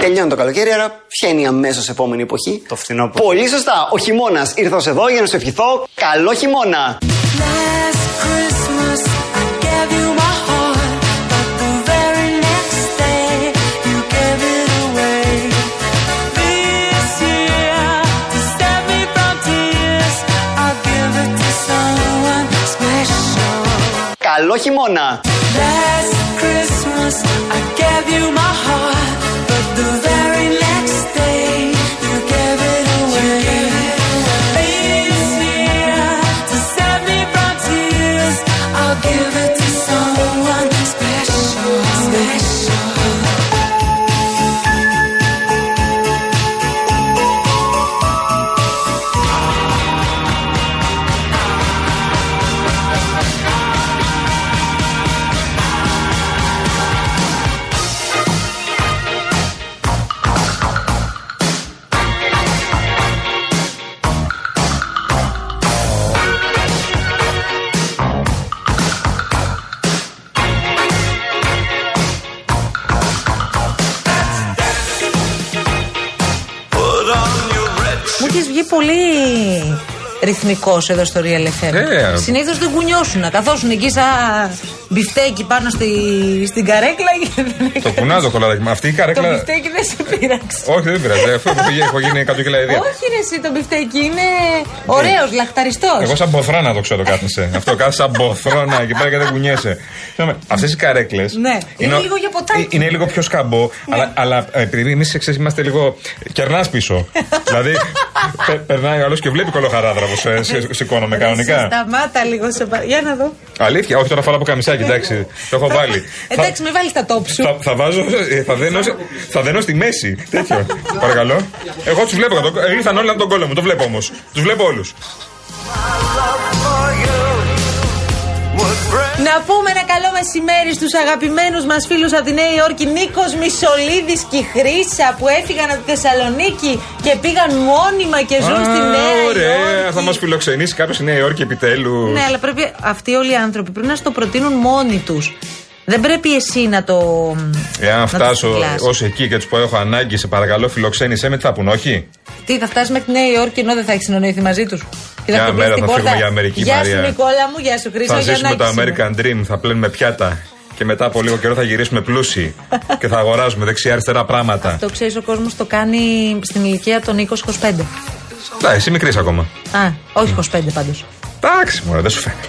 τελειώνω το καλοκαίρι, άρα ποια είναι η αμέσως επόμενη εποχή. Το φθινόπωρο. Πολύ σωστά. Ο χειμώνας ήρθα εδώ για να σου ευχηθώ. Καλό χειμώνα. Καλό χειμώνα! Give it ρυθμικό εδώ στο Real FM. Ε. Συνήθως δεν κουνιόσουν. Να καθόσουν εκεί σαν μπιφτέκι πάνω στη, στην καρέκλα. και δεν Το κουνά το κωλαράκι. μου. Αυτή η Το καρέκλα. μπιφτέκι δεν σε πείραξε. Όχι, δεν πειράζει. Αφού έχω πηγαίνει- έχω γίνει 100 κιλά ιδέα. Όχι, ρε, εσύ το μπιφτέκι είναι ωραίος, λαχταριστός. Εγώ σαν πολυθρόνα το ξέρω κάθεσαι. Αυτό κάθεσαι σαν πολυθρόνα εκεί πέρα και δεν κουνιέσαι. Αυτές οι καρέκλες. Ναι, είναι λίγο για ποτάκι. Είναι λίγο πιο σκαμπό, αλλά, αλλά ε, επειδή εμείς είμαστε λίγο. κερνάς πίσω. δηλαδή, πε- περνάει ο άλλος και βλέπει κολοχαράδρα πώ σηκώνομαι κανονικά. Εσύ Σταμάτα λίγο σε πα- Για να δω. Αλήθεια, όχι τώρα φορά από καμισάκι, εντάξει. Το έχω βάλει. Εντάξει, μην βάλεις τα τόπ σου. Θα, θα βάζω, ε, θα δένω, θα δένω στη μέση. Τέτοιο. Παρακαλώ. Εγώ τους βλέπω. το- Ήρθαν όλοι από τον κόλλο μου. Το βλέπω όμως. Τους βλέπω όλους. Να πούμε ένα καλό μεσημέρι στους αγαπημένους μας φίλους από τη Νέα Υόρκη, Νίκος Μισολίδης και η Χρύσα που έφυγαν από τη Θεσσαλονίκη και πήγαν μόνιμα και ζουν στη Νέα Ωραία, Υόρκη. θα μας φιλοξενήσει κάποιος στη Νέα Υόρκη επιτέλους. Ναι, αλλά πρέπει αυτοί όλοι οι άνθρωποι πρέπει να στο προτείνουν μόνοι τους. Δεν πρέπει εσύ να το. Εάν να το φτάσω κυκλάς. ως εκεί και τους πω έχω ανάγκη, σε παρακαλώ φιλοξένησέ με, τι θα πούν, όχι; Τι, θα φτάσεις μέχρι τη Νέα Υόρκη ενώ δεν θα έχεις συνονοηθεί μαζί τους; Και Μια χτυπήσει μέρα την θα πόρτα. φύγουμε για Αμερική, Γεια Μαρία. σου Νικόλα μου, γεια σου Χρύσα. θα για ζήσουμε το να έχεις American Dream, θα πλένουμε πιάτα. Και μετά από λίγο καιρό θα γυρίσουμε πλούσιοι. και θα αγοράζουμε δεξιά-αριστερά πράγματα. Το ξέρεις, ο κόσμος το κάνει στην ηλικία των 20-25. Τα, εσύ μικρής ακόμα. Α, όχι 25 πάντως. Εντάξει, μωρέ, δεν σου φαίνεται.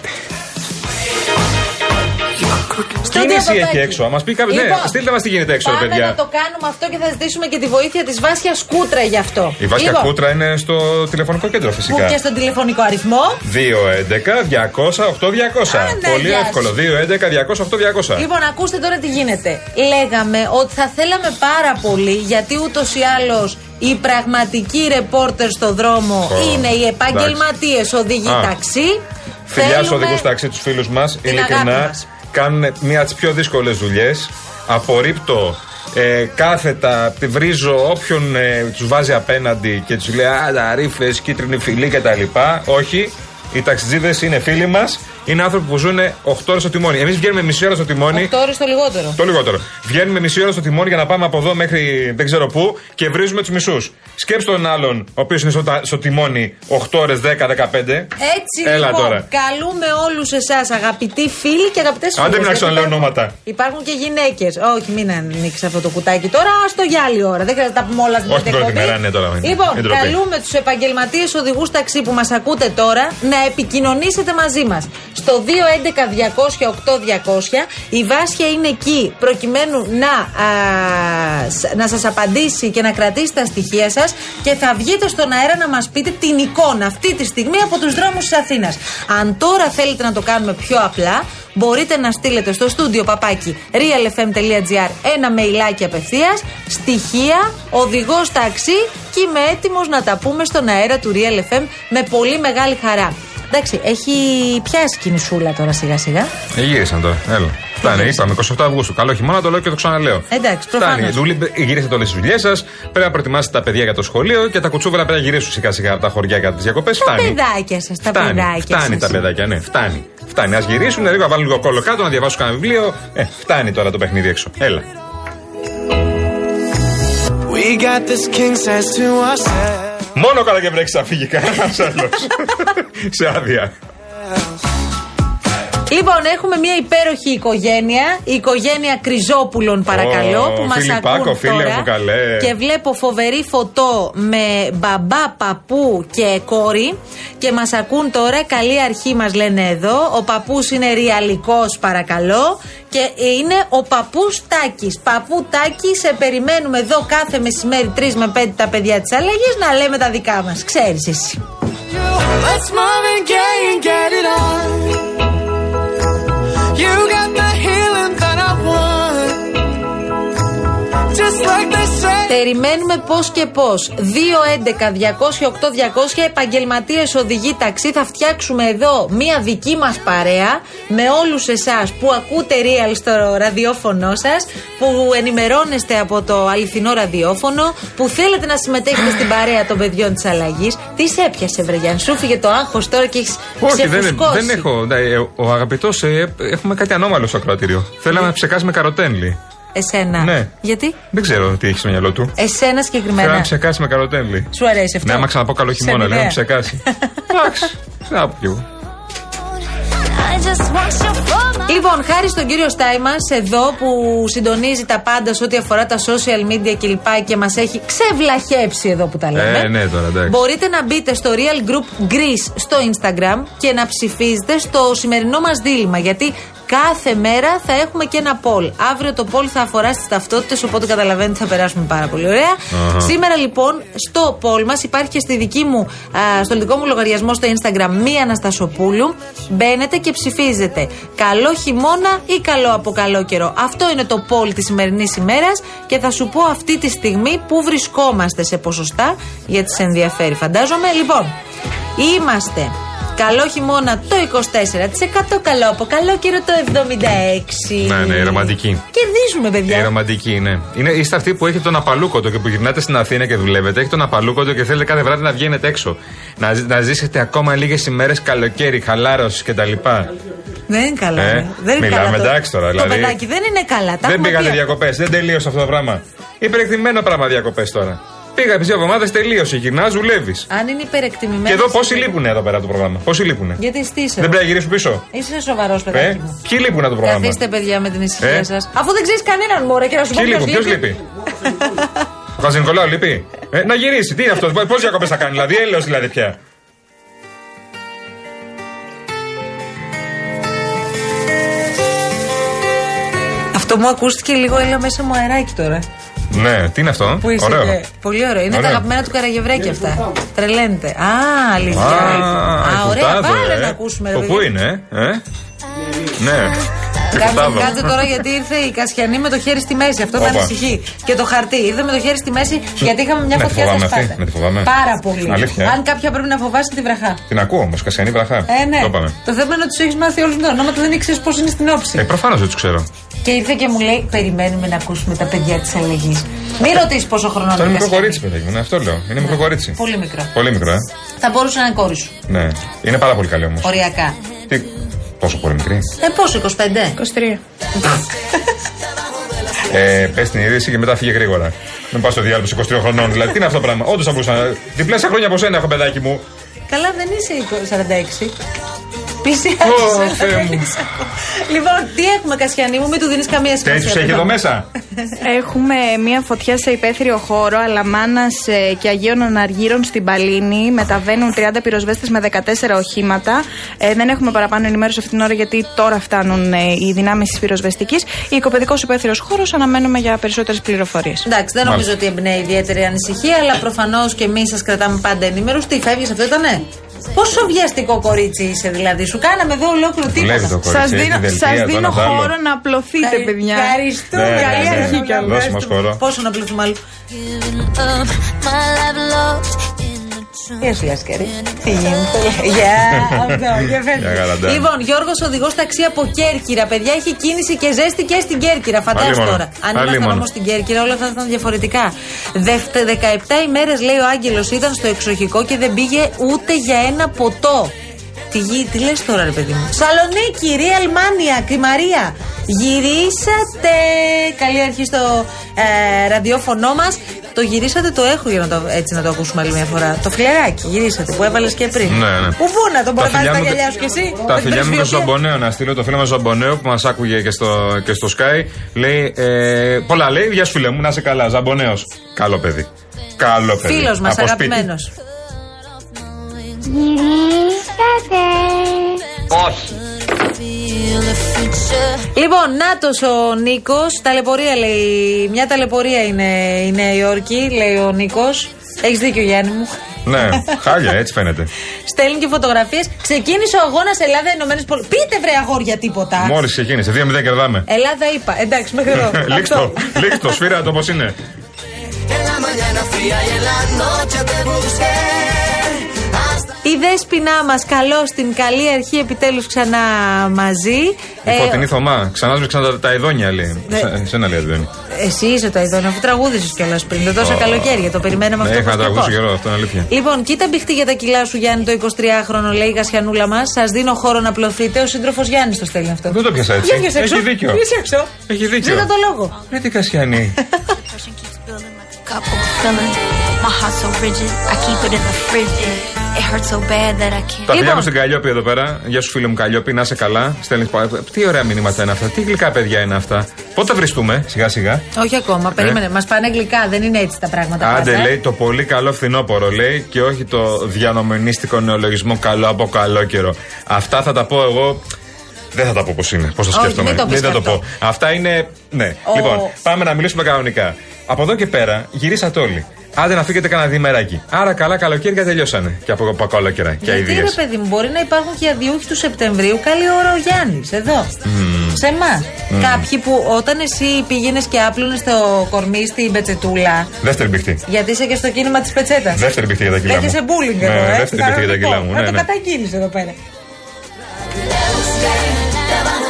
Τι είναι εσύ εκεί έξω, α μας πει κάποιος. Ναι, στείλτε μας τι γίνεται έξω, ρε Λοιπόν, Πάμε παιδιά. να το κάνουμε αυτό και θα ζητήσουμε και τη βοήθεια της Βάσιας Κούτρα γι' αυτό. Η Βάσια Λοιπόν, Κούτρα είναι στο τηλεφωνικό κέντρο Που φυσικά. και στον τηλεφωνικό αριθμό. 211-200-8200. ναι, Πολύ γεια σου. εύκολο. 211-200-8200. Λοιπόν, ακούστε τώρα τι γίνεται. Λέγαμε ότι θα θέλαμε πάρα πολύ, γιατί ούτως ή άλλως οι πραγματικοί ρεπόρτερ στο δρόμο Ω, είναι οι επαγγελματίες οδηγοί Α. ταξί. Φιλιά στους Θέλουμε- οδηγούς ταξί, τους φίλους μας. Την αγάπη Ειλικρινά μας. Κάνουν μία από τις πιο δύσκολες δουλειές. Απορρίπτω ε, κάθετα, τη βρίζω όποιον ε, τους βάζει απέναντι και τους λέει Α, τα ρήφε, κίτρινη φυλή κτλ. Όχι. Οι ταξιτζίδες είναι φίλοι μας. Είναι άνθρωποι που ζουν 8 ώρες στο τιμόνι. Εμείς βγαίνουμε μισή ώρα στο τιμόνι. 8 ώρες το λιγότερο. Το λιγότερο. Βγαίνουμε μισή ώρα στο τιμόνι για να πάμε από εδώ μέχρι δεν ξέρω πού και βρίζουμε τους μισούς. Σκέψτε τον άλλον, ο οποίος είναι στο, τα- στο τιμόνι 8 ώρες, 10, 15. Έτσι Έλα λοιπόν, τώρα. καλούμε όλους εσάς, αγαπητοί φίλοι και αγαπητές φίλες. Άντε μην άρχισα να λέω ονόματα. Υπάρχουν και γυναίκες. Όχι, μην ανοίξεις αυτό το κουτάκι τώρα. Α το για άλλη ώρα. Δεν χρειάζεται να τα πούμε όλα στην Όχι την πρώτη εκπομπή. μέρα, ναι, τώρα. Λοιπόν, Μην ντροπή. καλούμε τους επαγγελματίες οδηγούς ταξί που μας ακούτε τώρα να επικοινωνήσετε μαζί μας. Στο 211-200-8200 η Βάσια είναι εκεί προκειμένου να, α, σ- να σας απαντήσει και να κρατήσει τα στοιχεία σας και θα βγείτε στον αέρα να μας πείτε την εικόνα αυτή τη στιγμή από τους δρόμους της Αθήνας. Αν τώρα θέλετε να το κάνουμε πιο απλά, μπορείτε να στείλετε στο στούντιο παπάκι realfm.gr ένα μεϊλάκι απευθείας, στοιχεία, οδηγός ταξί και είμαι έτοιμος να τα πούμε στον αέρα του Real FM με πολύ μεγάλη χαρά. Εντάξει, έχει πιάσει κινησούλα τώρα σιγά σιγά. Ε, γύρισαν τώρα. Έλα. Φτάνει, γύρισαν. είπαμε 28 Αυγούστου. Καλό χειμώνα, το λέω και το ξαναλέω. Εντάξει, Φτάνει. προφανώς. Δουλει- Γυρίσατε όλε τι δουλειές σας. Πρέπει να προετοιμάσετε τα παιδιά για το σχολείο και τα κουτσούβερα πρέπει να γυρίσουν σιγά σιγά από τα χωριά για τις διακοπές. Τα Φτάνει. παιδάκια σας, τα Φτάνει, παιδάκια φτάνει σας. τα παιδάκια, ναι, φτάνει. Φτάνει. Α γυρίσουν, λίγο να βάλουν λίγο κόλλο κάτω, να διαβάσουν κανένα βιβλίο. Ε, φτάνει τώρα το παιχνίδι έξω. Έλα. We got this king size to ourselves. Μόνο καλά και βρέξει θα φύγει κανένας άλλος. Σε άδεια. Λοιπόν, έχουμε μια υπέροχη οικογένεια. Η οικογένεια Κρυζόπουλων, παρακαλώ, Ω, που μας Φιλιππάκο, ακούν φίλε τώρα. μου, καλέ. Και βλέπω φοβερή φωτό με μπαμπά, παππού και κόρη. Και μας ακούν τώρα. Καλή αρχή μας λένε εδώ. Ο παππούς είναι ριαλικό, παρακαλώ. Και είναι ο παππούς Τάκης. Παππού Τάκη, σε περιμένουμε εδώ κάθε μεσημέρι 3 με 5 τα παιδιά της αλλαγής να λέμε τα δικά μας. Ξέρεις εσύ. Let's Marvin Gaye and get it on. Περιμένουμε πώς και πώς. 2-11-208-200 επαγγελματίες οδηγοί ταξί. Θα φτιάξουμε εδώ μία δική μας παρέα με όλους εσάς που ακούτε real στο ραδιόφωνο σας, που ενημερώνεστε από το αληθινό ραδιόφωνο, που θέλετε να συμμετέχετε στην παρέα των παιδιών της αλλαγής. Τι σε έπιασε, Βρεγιάν, σου φύγε το άγχος τώρα και έχεις Όχι, δεν, ξεφουσκώσει. δεν έχω. ναι, ε, Ο αγαπητός, έχουμε κάτι ανώμαλο στο ακροατήριο. Θέλαμε να ψεκάσουμε καροτένλι. Εσένα. Ναι. Γιατί; Δεν ξέρω τι έχει στο μυαλό του. Εσένα Θέλαμε να συγκεκριμένα. ψεκάσουμε καροτένλι. Σου αρέσει αυτό; Ναι, άμα ξαναπώ καλό χειμώνα, Σαν λέω να ιδέα. ψεκάσει. Εντάξει. Τι να πω κι εγώ. I just want you for my Λοιπόν, χάρη στον κύριο Στάιμα εδώ που συντονίζει τα πάντα σε ό,τι αφορά τα social media κλπ. και μας έχει ξεβλαχέψει εδώ που τα λέμε. Ε, ναι, τώρα, εντάξει. Μπορείτε να μπείτε στο Real Group Greece στο Instagram και να ψηφίζετε στο σημερινό μας δίλημα. Γιατί κάθε μέρα θα έχουμε και ένα poll. Αύριο το poll θα αφορά στις ταυτότητες, οπότε καταλαβαίνετε ότι θα περάσουμε πάρα πολύ ωραία. Αχα. Σήμερα λοιπόν στο poll μας υπάρχει και στη δική μου, α, στο δικό μου λογαριασμό στο Instagram μία Αναστασοπούλου. Μπαίνετε και ψηφίζετε καλό χειμώνα ή καλό από καλό καιρό. Αυτό είναι το poll της σημερινής ημέρας και θα σου πω αυτή τη στιγμή πού βρισκόμαστε σε ποσοστά γιατί σε ενδιαφέρει, φαντάζομαι. Λοιπόν, είμαστε καλό χειμώνα το 24%, καλό από καλό καιρό το 76%. Ναι, ναι, η ρομαντική. Κερδίζουμε, παιδιά. Η ρομαντική, ναι. Είναι, είστε αυτοί που έχετε τον απαλούκοτο και που γυρνάτε στην Αθήνα και δουλεύετε. Έχετε τον απαλούκοτο και θέλετε κάθε βράδυ να βγαίνετε έξω. Να, ζ- να ζήσετε ακόμα λίγες ημέρες καλοκαίρι, χαλάρωση κτλ. Δεν είναι καλά. Ε, ρε. δεν είναι μιλάμε καλά. το- εντάξει τώρα, Το δηλαδή. παιδάκι δεν είναι καλά. Τα Δεν έχουμε πήγατε πει. διακοπές, δεν τελείωσε αυτό το πράγμα. Υπερεκτημένο πράγμα διακοπές τώρα. Πήγα επί δύο εβδομάδες, τελείωσε. Γυρνά, δουλεύει. Αν είναι υπερεκτιμημένο. Και εδώ πόσοι λείπουν εδώ πέρα από το πρόγραμμα. Πόσοι λείπουν. Γιατί στήσε. Δεν πρέπει να γυρίσουν πίσω. Είσαι σοβαρός, Ε, παιδάκι μου. ποιοι λείπουν από το πρόγραμμα; Καθίστε, παιδιά, με την ησυχία Ε. σας. Αφού δεν ξέρεις κανέναν, μωρέ, και να σου πω Ποιοι ποιος λείπουν, ποιος λείπει. Ο Χαζηνικολάου λείπει; Ε, να γυρίσει, τι είναι αυτός, πώς διακοπές θα κάνει, δηλαδή, έλεος δηλαδή πια. Αυτό μου ακούστηκε λίγο, έλα μέσα μου αεράκι τώρα. Ναι, τι είναι αυτό; Πού είσαι Ωραίο. και- Πολύ ωραίο. Είναι τα Ωραίο. αγαπημένα του Καραγευρέκια αυτά. Τρελαίνεται. Α, αλήθεια. Α, ωραία. κουτάδο, Βάλε ε. να ακούσουμε. ρε Από παιδί. Πού είναι, ε; ε; Ναι. Κάτσε, Κουτάδο. κάτσε τώρα γιατί ήρθε η Κασιανή με το χέρι στη μέση. Αυτό με Όπα. ανησυχεί. Και το χαρτί. Ήρθε με το χέρι στη μέση γιατί είχαμε μια Με τη φωτιά στα φοβάμαι αυτή, σπάτα. με τη φοβάμαι. Πάρα πολύ. Αλήθεια, ε. Αν κάποια πρέπει να φοβάσει τη βραχά. Την ακούω όμως, Κασιανή Βραχά. Ε, ναι. Το είπαμε. Το θέμα είναι ότι τους έχεις μάθει όλους τα ονόματα, δεν ήξερες πώς είναι στην όψη. Ε, προφανώς δεν τους ξέρω. Και ήρθε και μου λέει: Περιμένουμε να ακούσουμε τα παιδιά της αλλαγή. Μην ρωτήσεις πόσο χρόνο Αυτό είναι είναι. μικρό κορίτσι, παιδάκι μου, ναι, αυτό λέω. Είναι μικρό κορίτσι. Πολύ μικρό. Πολύ μικρό, ε. Θα μπορούσε να είναι κόρη σου. Ναι. Είναι πάρα πολύ καλή όμως. Οριακά. Τι... Πόσο πολύ μικρή; Ε, πόσο, 25. 23. Ε, Πες την είδηση και μετά φύγε γρήγορα. Μην πας στο διάλογο 23 χρονών. Δηλαδή, τι είναι αυτό το πράγμα; Όντως θα μπορούσα να. Διπλάσια χρόνια από σένα έχω παιδάκι μου. Καλά, δεν είσαι 46. Πλησιάζει. Ω, Θεέ μου. λοιπόν, τι έχουμε, Κασιανή μου, μην του δίνεις καμία σημασία. Τέτοιου έχει παιδό. εδώ μέσα; Έχουμε μία φωτιά σε υπαίθριο χώρο Αλαμάνα και Αγίων Αναργύρων στην Παλίνη. Μεταβαίνουν 30 πυροσβέστες με 14 οχήματα. Ε, δεν έχουμε παραπάνω ενημέρωση αυτήν την ώρα γιατί τώρα φτάνουν ε, οι δυνάμεις της πυροσβεστικής. Οικοπαιδικός υπαίθριος χώρος αναμένουμε για περισσότερες πληροφορίες. Εντάξει, δεν νομίζω Μάλιστα. ότι εμπνέει ιδιαίτερη ανησυχία, αλλά προφανώς και εμείς σας κρατάμε πάντα ενημέρου. Τι φεύγεις, αυτό ήτανε; Πόσο βιαστικό κορίτσι είσαι, δηλαδή. Σου κάναμε εδώ ολόκληρο Δουλεύει το τίποτα. κορίτσι. Σας έχει δίνω, δελτία, σας το δίνω ένα το άλλο. χώρο να απλωθείτε, παιδιά. Ευχαριστούμε. Ναι, Καλή ναι, ναι. αρχή κιόλας. Δώσε μας χώρο. Πόσο να πληθούμε άλλο. giving up my life lost in the trunk. Γεια σου, Λάσκαρη. Τι γίνεται; Γεια, αυτό, για φεύγει. Γεια, γαλαντά. Λοιπόν, Γιώργος οδηγός ταξί από Κέρκυρα. Παιδιά, έχει κίνηση και ζέστη και στην Κέρκυρα. Φαντάζομαι μόνο. τώρα. Αν Πάλι ήμασταν μόνο. όμως στην Κέρκυρα, όλα θα ήταν διαφορετικά. Δευτε- 17 ημέρες, λέει ο Άγγελος, ήταν στο εξοχικό και δεν πήγε ούτε για ένα ποτό. Τι, γη- τι λες τώρα ρε παιδί μου Σαλονίκη, Real Mania, Κρυμαρία Γυρίσατε Καλή αρχή στο ε, ραδιόφωνο μας Το γυρίσατε το έχω για να το, έτσι να το ακούσουμε άλλη μια φορά. Το φιλεράκι γυρίσατε που έβαλες και πριν. Ναι, ναι. Πού βούνα, τον μπορείς να φιλιά τα μου- γυαλιά σου κι εσύ; Τα με την φιλιά μου και στο πρεσβειοποίηση. Ζαμπονέο να στείλω το φίλο μας Ζαμπονέο που μας άκουγε και στο, και στο Sky. Λέει, ε, πολλά λέει, γεια σου φίλε μου, να είσαι καλά. Ζαμπονέο. Καλό παιδί. Καλό παιδί. Φίλος μας, Από σπίτι. αγαπημένος. Feel the future. Λοιπόν, νάτος ο Νίκος. Ταλαιπωρία λέει. Μια ταλαιπωρία είναι η Νέα Υόρκη, λέει ο Νίκος. Έχεις δίκιο, Γιάννη μου. Ναι, χάλια, έτσι φαίνεται. Στέλνει και φωτογραφίες. Ξεκίνησε ο αγώνας Ελλάδα-Ηνωμένε Πολιτείε. Πείτε βρε αγόρια τίποτα. Μόλις ξεκίνησε, 2-0 κερδάμε. Ελλάδα είπα. Εντάξει, μέχρι εδώ. Λίξτο, Αυτό. λίξτο, σφύρα το πώς είναι. Η δέσποινά μας, καλώ στην καλή αρχή, επιτέλους ξανά μαζί. Η Ε, φωτεινή Θωμά, ξανά σβήξαν τα, τα ειδόνια, λέει. Ναι. Σε- Σένα λέει Αντώνη. εσύ είσαι το ειδόνιο, αφού τραγούδισες κιόλας πριν. Δεν τόσα Ω. καλοκαίρια. Το περιμέναμε Ναι, αυτό. είχα να πως και τραγουδήσω πως. καιρό, αυτό είναι αλήθεια. Λοιπόν, κοίτα μπηχτή για τα κιλά σου, Γιάννη, το 23χρονο, λέει η Γασιανούλα μας. Σας δίνω χώρο να πλωθείτε. Ο σύντροφος Γιάννης το στέλνει αυτό. Δεν το πιάσα έτσι. Για βγες έξω. Έχει δίκιο. Βγες έξω. Έχει δίκιο. Ζήτα το λόγο. Ρε τι Κασιανή. Ocean keeps building like a cup overfilling. My heart's so rigid, I keep it in the fridge. It hurts so bad that I can't. Τα φιλιά Λοιπόν. μου στην Καλλιόπη εδώ πέρα. Γεια σου φίλε μου Καλλιόπη, να είσαι καλά. Στέλνεις πα- Τι ωραία μηνύματα είναι αυτά. Τι γλυκά παιδιά είναι αυτά. Πότε θα βριστούμε, σιγά σιγά. Όχι ακόμα, περίμενε. Μας πάνε γλυκά, δεν είναι έτσι τα πράγματα. Ε. Άντε πάντα, ε. λέει το πολύ καλό φθινόπωρο λέει και όχι το διανομενίστικο νεολογισμό καλό από καλό καιρό. Αυτά θα τα πω εγώ. Δεν θα τα πω πώς είναι. Πώς το Όχι, σκέφτομαι. μην το πεις δεν θα και το αυτό. πω. Αυτά είναι. Ναι. Ο- Λοιπόν, πάμε να μιλήσουμε κανονικά. Από εδώ και πέρα γυρίσατε όλοι. Άντε να φύγετε κανένα διημεράκι. Άρα καλά καλοκαίρια τελειώσανε. Και από, από καλό καιρά. Και Γιατί ρε αηδίες. παιδί μου, μπορεί να υπάρχουν και αδιούχοι του Σεπτεμβρίου. Καλή ώρα ο Γιάννης, εδώ. Σε εμά. Κάποιοι που όταν εσύ πήγαινες και άπλωνες το κορμί στην πετσετούλα. Δεύτερη μπιχτή. Γιατί είσαι και στο κίνημα της πετσέτας. Δεύτερη μπιχτή για τα κιλά μου. Έχεσαι μπούλινγκ Ναι, εδώ, ε. δεύτερη μπιχτή για τα κιλά μου. Να Ναι, το ναι. καταγγείλει εδώ πέρα.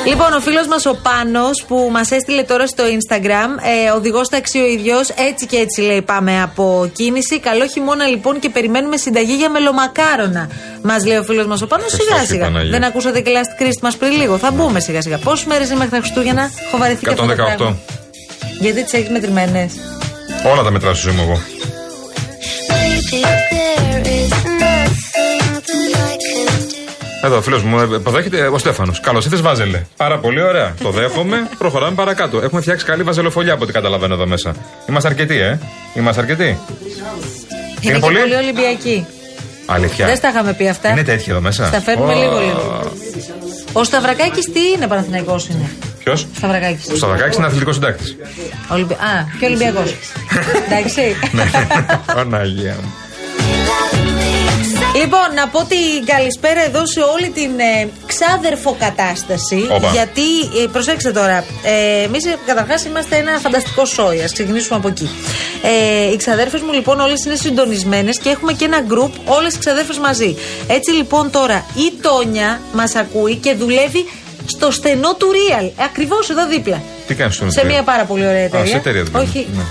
Λοιπόν, ο φίλος μας ο Πάνος που μας έστειλε τώρα στο Instagram, ε, οδηγός ταξί ο ίδιος, έτσι και έτσι λέει: Πάμε από κίνηση. Καλό χειμώνα λοιπόν και περιμένουμε συνταγή για μελομακάρονα. Μας λέει ο φίλος μας ο Πάνος Χριστός σιγά η σιγά. Παναγία. Δεν ακούσατε και last Christmas πριν λίγο. Θα μπούμε σιγά σιγά. Πόσε μέρε είναι μέχρι τα Χριστούγεννα, έχω βαρεθεί και αυτό. το 118. πράγμα. Γιατί τις έχεις μετρημένες; Όλα τα μετράω στη ζωή μου εγώ. Εδώ, φίλος μου, ε, υποδέχεται ο Στέφανος. Καλώς ήρθες, Βάζελε. Πάρα πολύ ωραία. Το δέχομαι. Προχωράμε παρακάτω. Έχουμε φτιάξει καλή βαζελοφολιά από ό,τι καταλαβαίνω εδώ μέσα. Είμαστε αρκετοί, ε. Είμαστε αρκετοί. Είναι, και πολύ; πολύ Ολυμπιακή. Αλήθεια. Δεν στα είχαμε πει αυτά. Είναι τέτοια εδώ μέσα. Στα φέρνουμε Ω, λίγο λίγο. Ο Σταυρακάκης τι είναι, Παναθηναϊκός είναι; Ποιος; Σταυρακάκης. Ο Σταυρακάκης είναι αθλητικός συντάκτης. Ολυμπι... Α, και Ολυμπιακός. Εντάξει. Ναι. Παναγία μου. Λοιπόν, να πω την καλησπέρα εδώ σε όλη την ε, ξάδερφο κατάσταση. Όπα. Γιατί, ε, προσέξτε τώρα, ε, εμείς καταρχάς είμαστε ένα φανταστικό σόι. Α ξεκινήσουμε από εκεί. Ε, οι ξαδέρφες μου λοιπόν όλες είναι συντονισμένες και έχουμε και ένα γκρουπ όλες οι ξαδέρφες μαζί. Έτσι λοιπόν τώρα η Τόνια μας ακούει και δουλεύει στο στενό του Real. Ακριβώς εδώ δίπλα. Τι κάνεις στον Σε μια πάρα πολύ ωραία εταιρεία. Α, σε εταιρεία δηλαδή. Όχι. Ναι.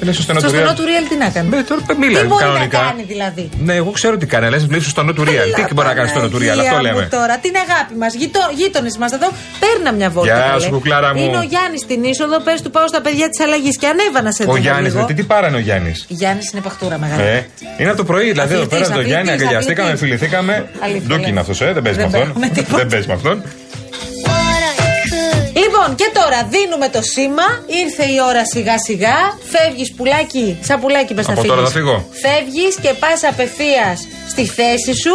Λες στο στενό Στο του στενό Real. του Real τι να κάνει; Ναι, τώρα μίλα τι μπορεί κανονικά. να κάνει δηλαδή; Ναι, εγώ ξέρω τι κάνει. Λες, βλέπει στο στενό του Real. Τι μπορεί να κάνει στο στενό του Real, Παναγία αυτό μου λέμε. Τώρα, την αγάπη μας. Γείτονες είμαστε εδώ. Παίρνα μια βόλτα. Γεια καλέ. σου, κουκλάρα μου. Είναι ο Γιάννης στην είσοδο. Πες του πάω στα παιδιά της αλλαγής και ανέβανα σε Ο δούμε Γιάννης, λίγο. τι, τι πάρανε ο Γιάννης; Γιάννης είναι παχτούρα μεγάλη. Ε, είναι από το πρωί, δηλαδή εδώ Αθλητής, πέρα το Γιάννη αθλητής, αγκαλιαστήκαμε, αθλητής. φιληθήκαμε. Αλήθεια, Ντούκι είναι λέω. αυτός, ε, δεν παίζει με Δεν αυτόν. παίρνουμε τίποτα. Δεν παίζει με αυτόν. What I could. Λοιπόν, και τώρα δίνουμε το σήμα. Ήρθε η ώρα σιγά σιγά. Φεύγεις πουλάκι, σαν πουλάκι πες θα Από φύγεις. τώρα θα φύγω. Φεύγεις και πας απευθείας στη θέση σου.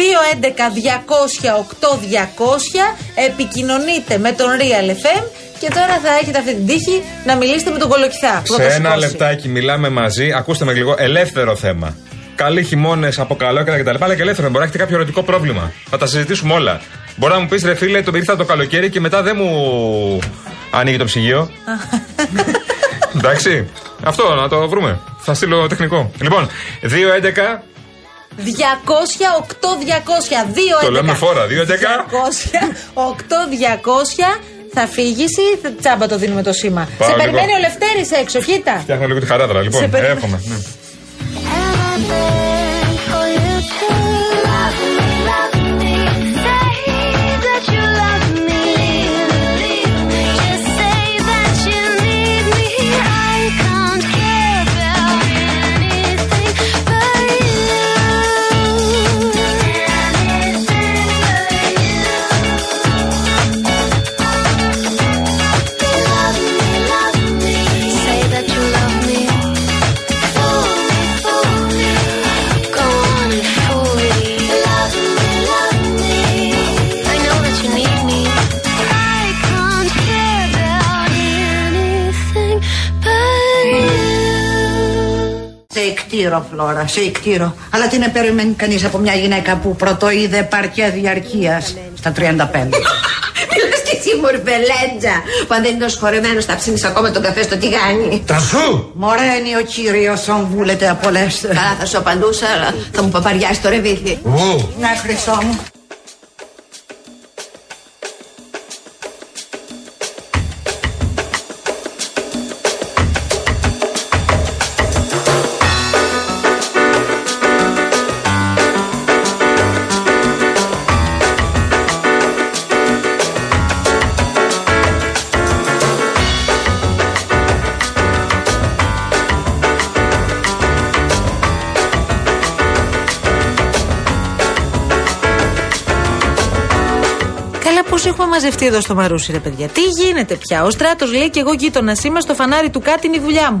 211-200-8200. Επικοινωνείτε με τον Real FM. Και τώρα θα έχετε αυτή την τύχη να μιλήσετε με τον Κολοκυθά. που θα Σε το ένα σηκώσει. λεπτάκι μιλάμε μαζί. Ακούστε με λίγο ελεύθερο θέμα. Καλοί χειμώνες από καλό και τα λοιπά, αλλά και ελεύθερο. Μπορεί να έχετε κάποιο ερωτικό πρόβλημα. Θα τα συζητήσουμε όλα. Μπορεί να μου πεις ρε φίλε, το ήρθα το καλοκαίρι και μετά δεν μου ανοίγει το ψυγείο. Εντάξει. Αυτό να το βρούμε. Θα στείλω τεχνικό. Λοιπόν, 2.11. 200-8200. 211. Το λέμε φόρα, 211. 200-8200. Θα φύγει ή θα- τσάμπα το δίνουμε το σήμα. Πάω Σε λίγο. περιμένει ο Λευτέρης έξω, κοίτα. Φτιάχνω λίγο τη χαράδρα. Λοιπόν, Σε περι- έρχομαι. Ναι. Εκτήρω, Φλόρα, σε εκτήρω. Αλλά τι να περιμένει κανείς από μια γυναίκα που πρωτοείδε παρκέ διαρκείας στα 35. Μιλάς και εσύ μορβελέντζα Που αν δεν είναι ως χορεμένος θα ψήνεις ακόμα τον καφέ στο τηγάνι Τρανσού! Μωρένει ο κύριος, ον βούλετε απολέστε. Καλά θα σου απαντούσα αλλά θα μου παπαριάσει το ρεβίθι Ου! Ναι, χρυσό μου. Καλά, πώς έχουμε μαζευτεί εδώ στο Μαρούσι, ρε παιδιά; Τι γίνεται πια; Ο στράτος λέει και εγώ γείτονας είμαι στο φανάρι του κάτι είναι η δουλειά μου.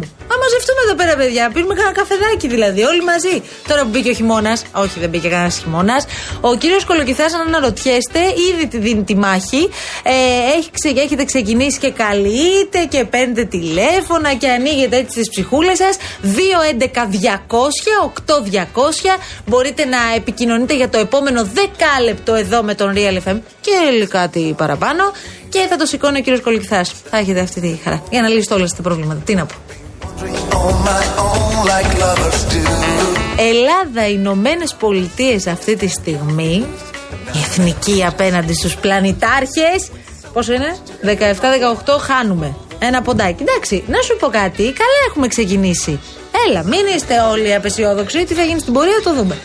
Α μαζευτούμε εδώ πέρα, παιδιά. Πίνουμε κανένα καφεδάκι δηλαδή, όλοι μαζί. Τώρα που μπήκε ο χειμώνας, όχι δεν μπήκε κανένας χειμώνας. Ο κύριος Κολοκυθάς, αν αναρωτιέστε, ήδη τη δίνει τη μάχη. Ε, έχει ξε- έχετε ξεκινήσει και καλείτε και παίρνετε τηλέφωνα και ανοίγετε έτσι τις ψυχούλες σας. 2-11-200-8-200. Μπορείτε να επικοινωνείτε για το επόμενο δεκάλεπτο εδώ με τον Real FM και κάτι παραπάνω. Και θα το σηκώνει ο κύριος Κολοκυθάς. Θα έχετε αυτή τη χαρά. Για να λύσετε όλα αυτά τα προβλήματα. Τι να πω. Ελλάδα, Ηνωμένε Πολιτείε αυτή τη στιγμή, η εθνική απέναντι στους πλανητάρχες, πόσο είναι, 17-18 χάνουμε. Ένα ποντάκι. Εντάξει, να σου πω κάτι, καλά έχουμε ξεκινήσει. Έλα, μην είστε όλοι απεσιόδοξοι, τι θα γίνει στην πορεία το δούμε.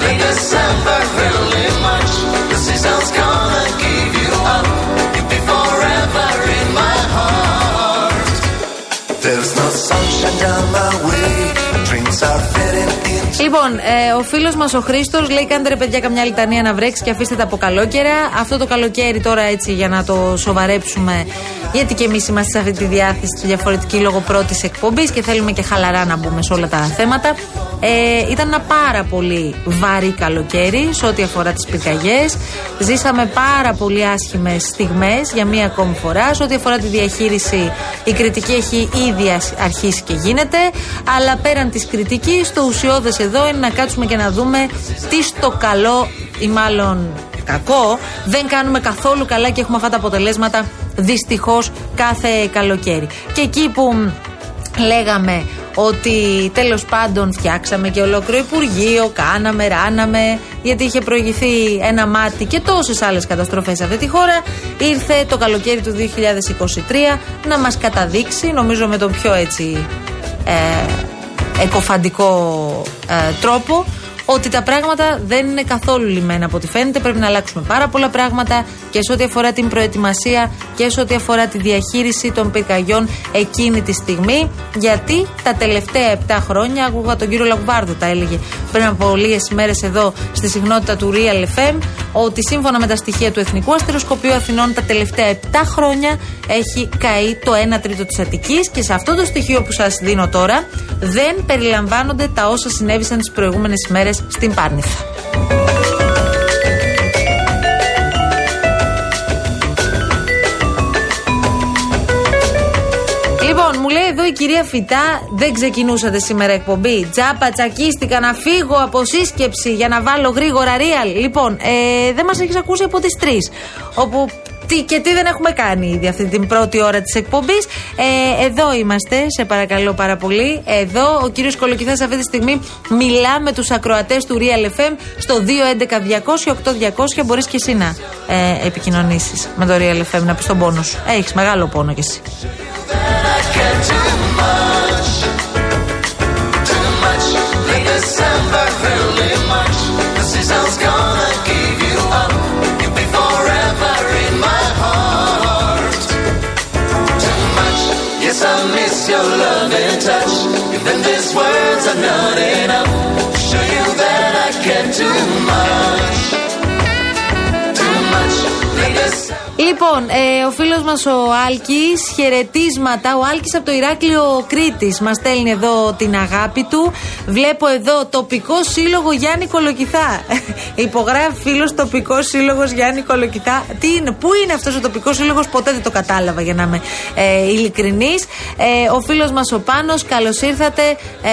There's Λοιπόν, ε, ο φίλος μας ο Χρήστος λέει: Κάντε ρε παιδιά καμιά λιτανία να βρέξει και αφήστε τα από καλόκαιρα. Αυτό το καλοκαίρι τώρα έτσι για να το σοβαρέψουμε, γιατί και εμείς είμαστε σε αυτή τη διάθεση τη διαφορετική λόγω πρώτης εκπομπής και θέλουμε και χαλαρά να μπούμε σε όλα τα θέματα. Ε, ήταν ένα πάρα πολύ βαρύ καλοκαίρι σε ό,τι αφορά τις πυρκαγιές. Ζήσαμε πάρα πολύ άσχημες στιγμές για μία ακόμη φορά. Σε ό,τι αφορά τη διαχείριση, η κριτική έχει ήδη ας- αρχίσει και γίνεται. Αλλά πέραν της κριτικής, το ουσιώδες εδώ είναι να κάτσουμε και να δούμε τι στο καλό ή μάλλον κακό δεν κάνουμε καθόλου καλά και έχουμε αυτά τα αποτελέσματα δυστυχώς κάθε καλοκαίρι. Και εκεί που μ, λέγαμε ότι τέλος πάντων φτιάξαμε και ολόκληρο Υπουργείο, κάναμε, ράναμε, γιατί είχε προηγηθεί ένα μάτι και τόσες άλλες καταστροφές σε αυτή τη χώρα. Ήρθε το καλοκαίρι του 2023 να μας καταδείξει, νομίζω με τον πιο έτσι ε, εκοφαντικό ε, τρόπο, ότι τα πράγματα δεν είναι καθόλου λιμένα από ό,τι φαίνεται. Πρέπει να αλλάξουμε πάρα πολλά πράγματα και σε ό,τι αφορά την προετοιμασία και σε ό,τι αφορά τη διαχείριση των πυρκαγιών εκείνη τη στιγμή. Γιατί τα τελευταία 7 χρόνια, άκουγα τον κύριο Λαγβάρδο τα έλεγε πριν από λίγες ημέρες εδώ στη συχνότητα του Real FM, ότι σύμφωνα με τα στοιχεία του Εθνικού Αστεροσκοπείου Αθηνών τα τελευταία 7 χρόνια έχει καεί το 1 τρίτο της Αττικής και σε αυτό το στοιχείο που σας δίνω τώρα δεν περιλαμβάνονται τα όσα συνέβησαν τις προηγούμενες ημέρες στην Πάρνηθα. Λοιπόν, μου λέει εδώ η κυρία Φυτά, δεν ξεκινούσατε σήμερα εκπομπή. Τζάπα, τσακίστηκα να φύγω από σύσκεψη για να βάλω γρήγορα real. Λοιπόν, ε, δεν μας έχεις ακούσει από τις 3. Όπου τι και τι δεν έχουμε κάνει ήδη αυτή την πρώτη ώρα της εκπομπής. Ε, εδώ είμαστε, σε παρακαλώ πάρα πολύ. Εδώ ο κύριος Κολοκυθάς αυτή τη στιγμή μιλά με τους ακροατές του Real FM στο 211-200-8200. Μπορείς και εσύ να ε, επικοινωνήσεις με το Real FM, να πεις τον πόνο σου. Έχεις μεγάλο πόνο κι εσύ. Yes, miss your love and touch. Even these words are not enough show you that I care too much. Λοιπόν, ε, ο φίλος μας ο Άλκης, χαιρετίσματα. Ο Άλκης από το Ηράκλειο Κρήτης μας στέλνει εδώ την αγάπη του. Βλέπω εδώ τοπικό σύλλογο Γιάννη Κολοκυθά. Υπογράφει φίλος τοπικός σύλλογος Γιάννη Κολοκυθά. Τι είναι, πού είναι αυτός ο τοπικός σύλλογος, ποτέ δεν το κατάλαβα για να είμαι ε, ειλικρινής. Ε, ο φίλος μας ο Πάνος, καλώς ήρθατε.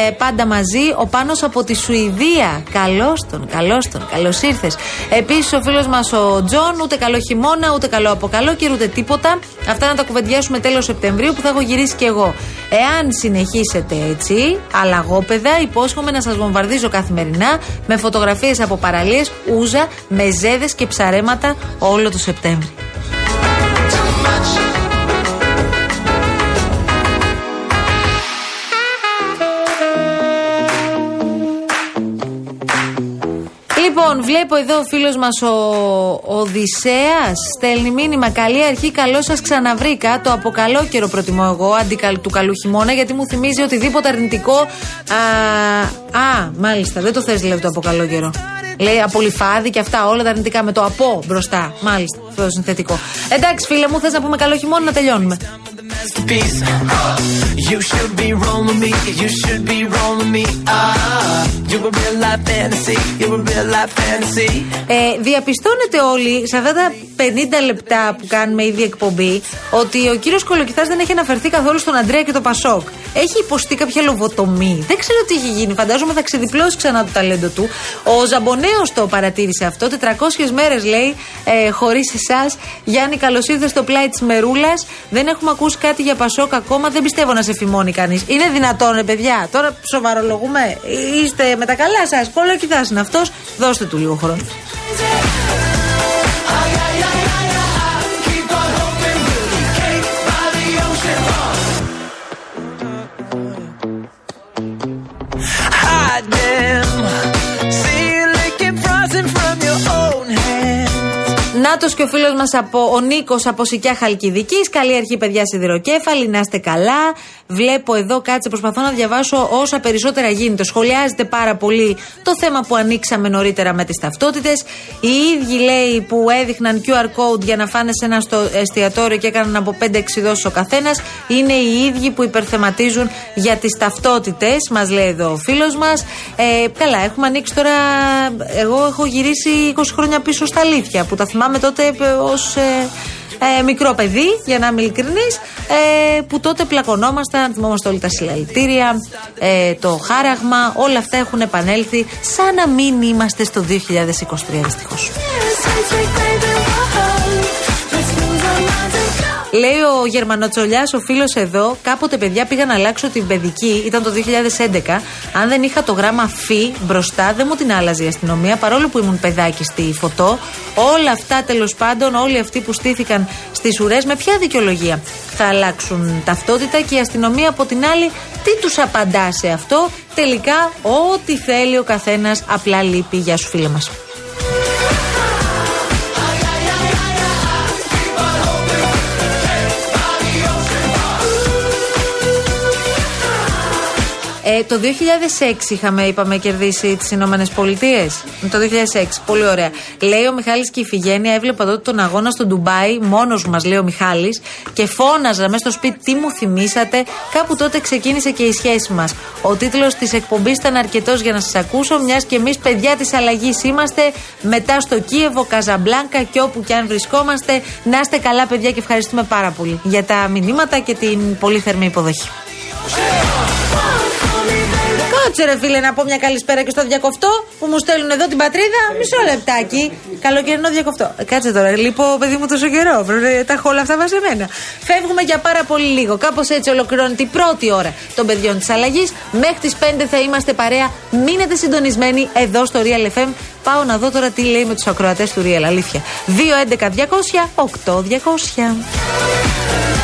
Ε, πάντα μαζί. Ο Πάνος από τη Σουηδία. Καλώς τον, καλώς τον, καλώς ήρθες. Επίσης ο φίλος μας ο Τζον, ούτε καλό χειμώνα, ούτε καλό από καλό καιρό, ούτε τίποτα. Αυτά να τα κουβεντιάσουμε τέλος Σεπτεμβρίου που θα έχω γυρίσει κι εγώ. Εάν συνεχίσετε έτσι, παλιόπαιδα, υπόσχομαι να σας βομβαρδίζω καθημερινά με φωτογραφίες από παραλίες, ούζα, μεζέδες και ψαρέματα όλο το Σεπτέμβρη. Λοιπόν, βλέπω εδώ ο φίλος μας ο Οδυσσέας στέλνει μήνυμα. Καλή αρχή, καλό σας ξαναβρήκα. Το από καλό καιρό προτιμώ εγώ αντί καλ- του καλού χειμώνα γιατί μου θυμίζει οτιδήποτε αρνητικό. Α, α μάλιστα, δεν το θες λέει το από καλό καιρό. Λέει απολυφάδι και αυτά, όλα τα αρνητικά με το από μπροστά. Μάλιστα, αυτό το συνθετικό. Εντάξει, φίλε μου, θες να πούμε καλό χειμώνα να τελειώνουμε. Masterpiece. You should be rolling me. You should be rolling me. Ah, you a real life fantasy. You a real life fantasy. Ε, διαπιστώνετε όλοι σε αυτά τα 50 λεπτά που κάνουμε ήδη εκπομπή ότι ο κύριος Κολοκυθάς δεν έχει αναφερθεί καθόλου στον Αντρέα και το Πασόκ. Έχει υποστεί κάποια λοβοτομή. Δεν ξέρω τι έχει γίνει. Φαντάζομαι θα ξεδιπλώσει ξανά το ταλέντο του. Ο Ζαμπονέος το παρατήρησε αυτό. 400 μέρες λέει ε, χωρίς εσάς. Γιάννη, καλώς ήρθες στο πλάι της Μερούλας. Δεν έχουμε ακούσει κάτι για Πασόκ ακόμα. Δεν πιστεύω να σε φημώνει κανείς. Είναι δυνατόν, ρε παιδιά. Τώρα σοβαρολογούμε. Είστε με τα καλά σας. Κολοκυθά είναι αυτός. Δώστε του λίγο χρόνο. Νάτο και ο φίλος μας από ο Νίκος από Σικιά Χαλκιδικής. Καλή αρχή, παιδιά σιδηροκέφαλη. Να είστε καλά. Βλέπω εδώ, κάτσε, προσπαθώ να διαβάσω όσα περισσότερα γίνεται. Σχολιάζεται πάρα πολύ το θέμα που ανοίξαμε νωρίτερα με τις ταυτότητες. Οι ίδιοι λέει που έδειχναν QR code για να φάνε σε ένα στο εστιατόριο και έκαναν από 5-6 δόσεις ο καθένας. Είναι οι ίδιοι που υπερθεματίζουν για τις ταυτότητες. Μας λέει εδώ ο φίλος μας. Ε, καλά, έχουμε ανοίξει τώρα. Εγώ έχω γυρίσει 20 χρόνια πίσω στα αλήθεια που τα θυμάμαι τότε ως ε, μικρό παιδί, για να είμαι ειλικρινής, ε, που τότε πλακωνόμασταν, θυμόμαστε όλοι τα συλλαλητήρια, ε, το χάραγμα, όλα αυτά έχουν επανέλθει σαν να μην είμαστε στο 2023 δυστυχώς. Λέει ο Γερμανοτσολιάς, ο φίλος εδώ, κάποτε παιδιά πήγα να αλλάξω την παιδική, ήταν το 2011. Αν δεν είχα το γράμμα φι μπροστά, δεν μου την άλλαζε η αστυνομία, παρόλο που ήμουν παιδάκι στη φωτό. Όλα αυτά τέλος πάντων, όλοι αυτοί που στήθηκαν στις ουρές, με ποια δικαιολογία θα αλλάξουν ταυτότητα και η αστυνομία από την άλλη, τι τους απαντά σε αυτό; Τελικά, ό,τι θέλει ο καθένας, απλά λείπει. Γεια σου, φίλε μας. Ε, το 2006 είχαμε, είπαμε, κερδίσει τις Ηνωμένες Πολιτείες. Το 2006. Πολύ ωραία. Λέει ο Μιχάλης και η Φιγένεια, έβλεπα τότε τον αγώνα στο Ντουμπάι, μόνος μας, λέει ο Μιχάλης, και φώναζα μέσα στο σπίτι τι μου θυμήσατε. Κάπου τότε ξεκίνησε και η σχέση μας. Ο τίτλος της εκπομπής ήταν αρκετός για να σας ακούσω, μιας και εμείς παιδιά της αλλαγής είμαστε. Μετά στο Κίεβο, Καζαμπλάνκα και όπου και αν βρισκόμαστε. Να είστε καλά, παιδιά, και ευχαριστούμε πάρα πολύ για τα μηνύματα και την πολύ θερμή υποδοχή. Κάτσε ρε φίλε να πω μια καλησπέρα και στο διακοφτό που μου στέλνουν εδώ την πατρίδα. Μισό λεπτάκι. Καλοκαιρινό διακοφτό. Ε, Κάτσε τώρα, λείπω παιδί μου τόσο καιρό. Πρέπει, Τα έχω όλα αυτά μαζεμένα. Φεύγουμε για πάρα πολύ λίγο. Κάπως έτσι ολοκληρώνει την πρώτη ώρα των παιδιών της αλλαγής. Μέχρι τις 5 θα είμαστε παρέα. Μείνετε συντονισμένοι εδώ στο Real FM. Πάω να δω τώρα τι λέει με τους ακροατές του Real. Αλήθεια. 2 11 200 8 200.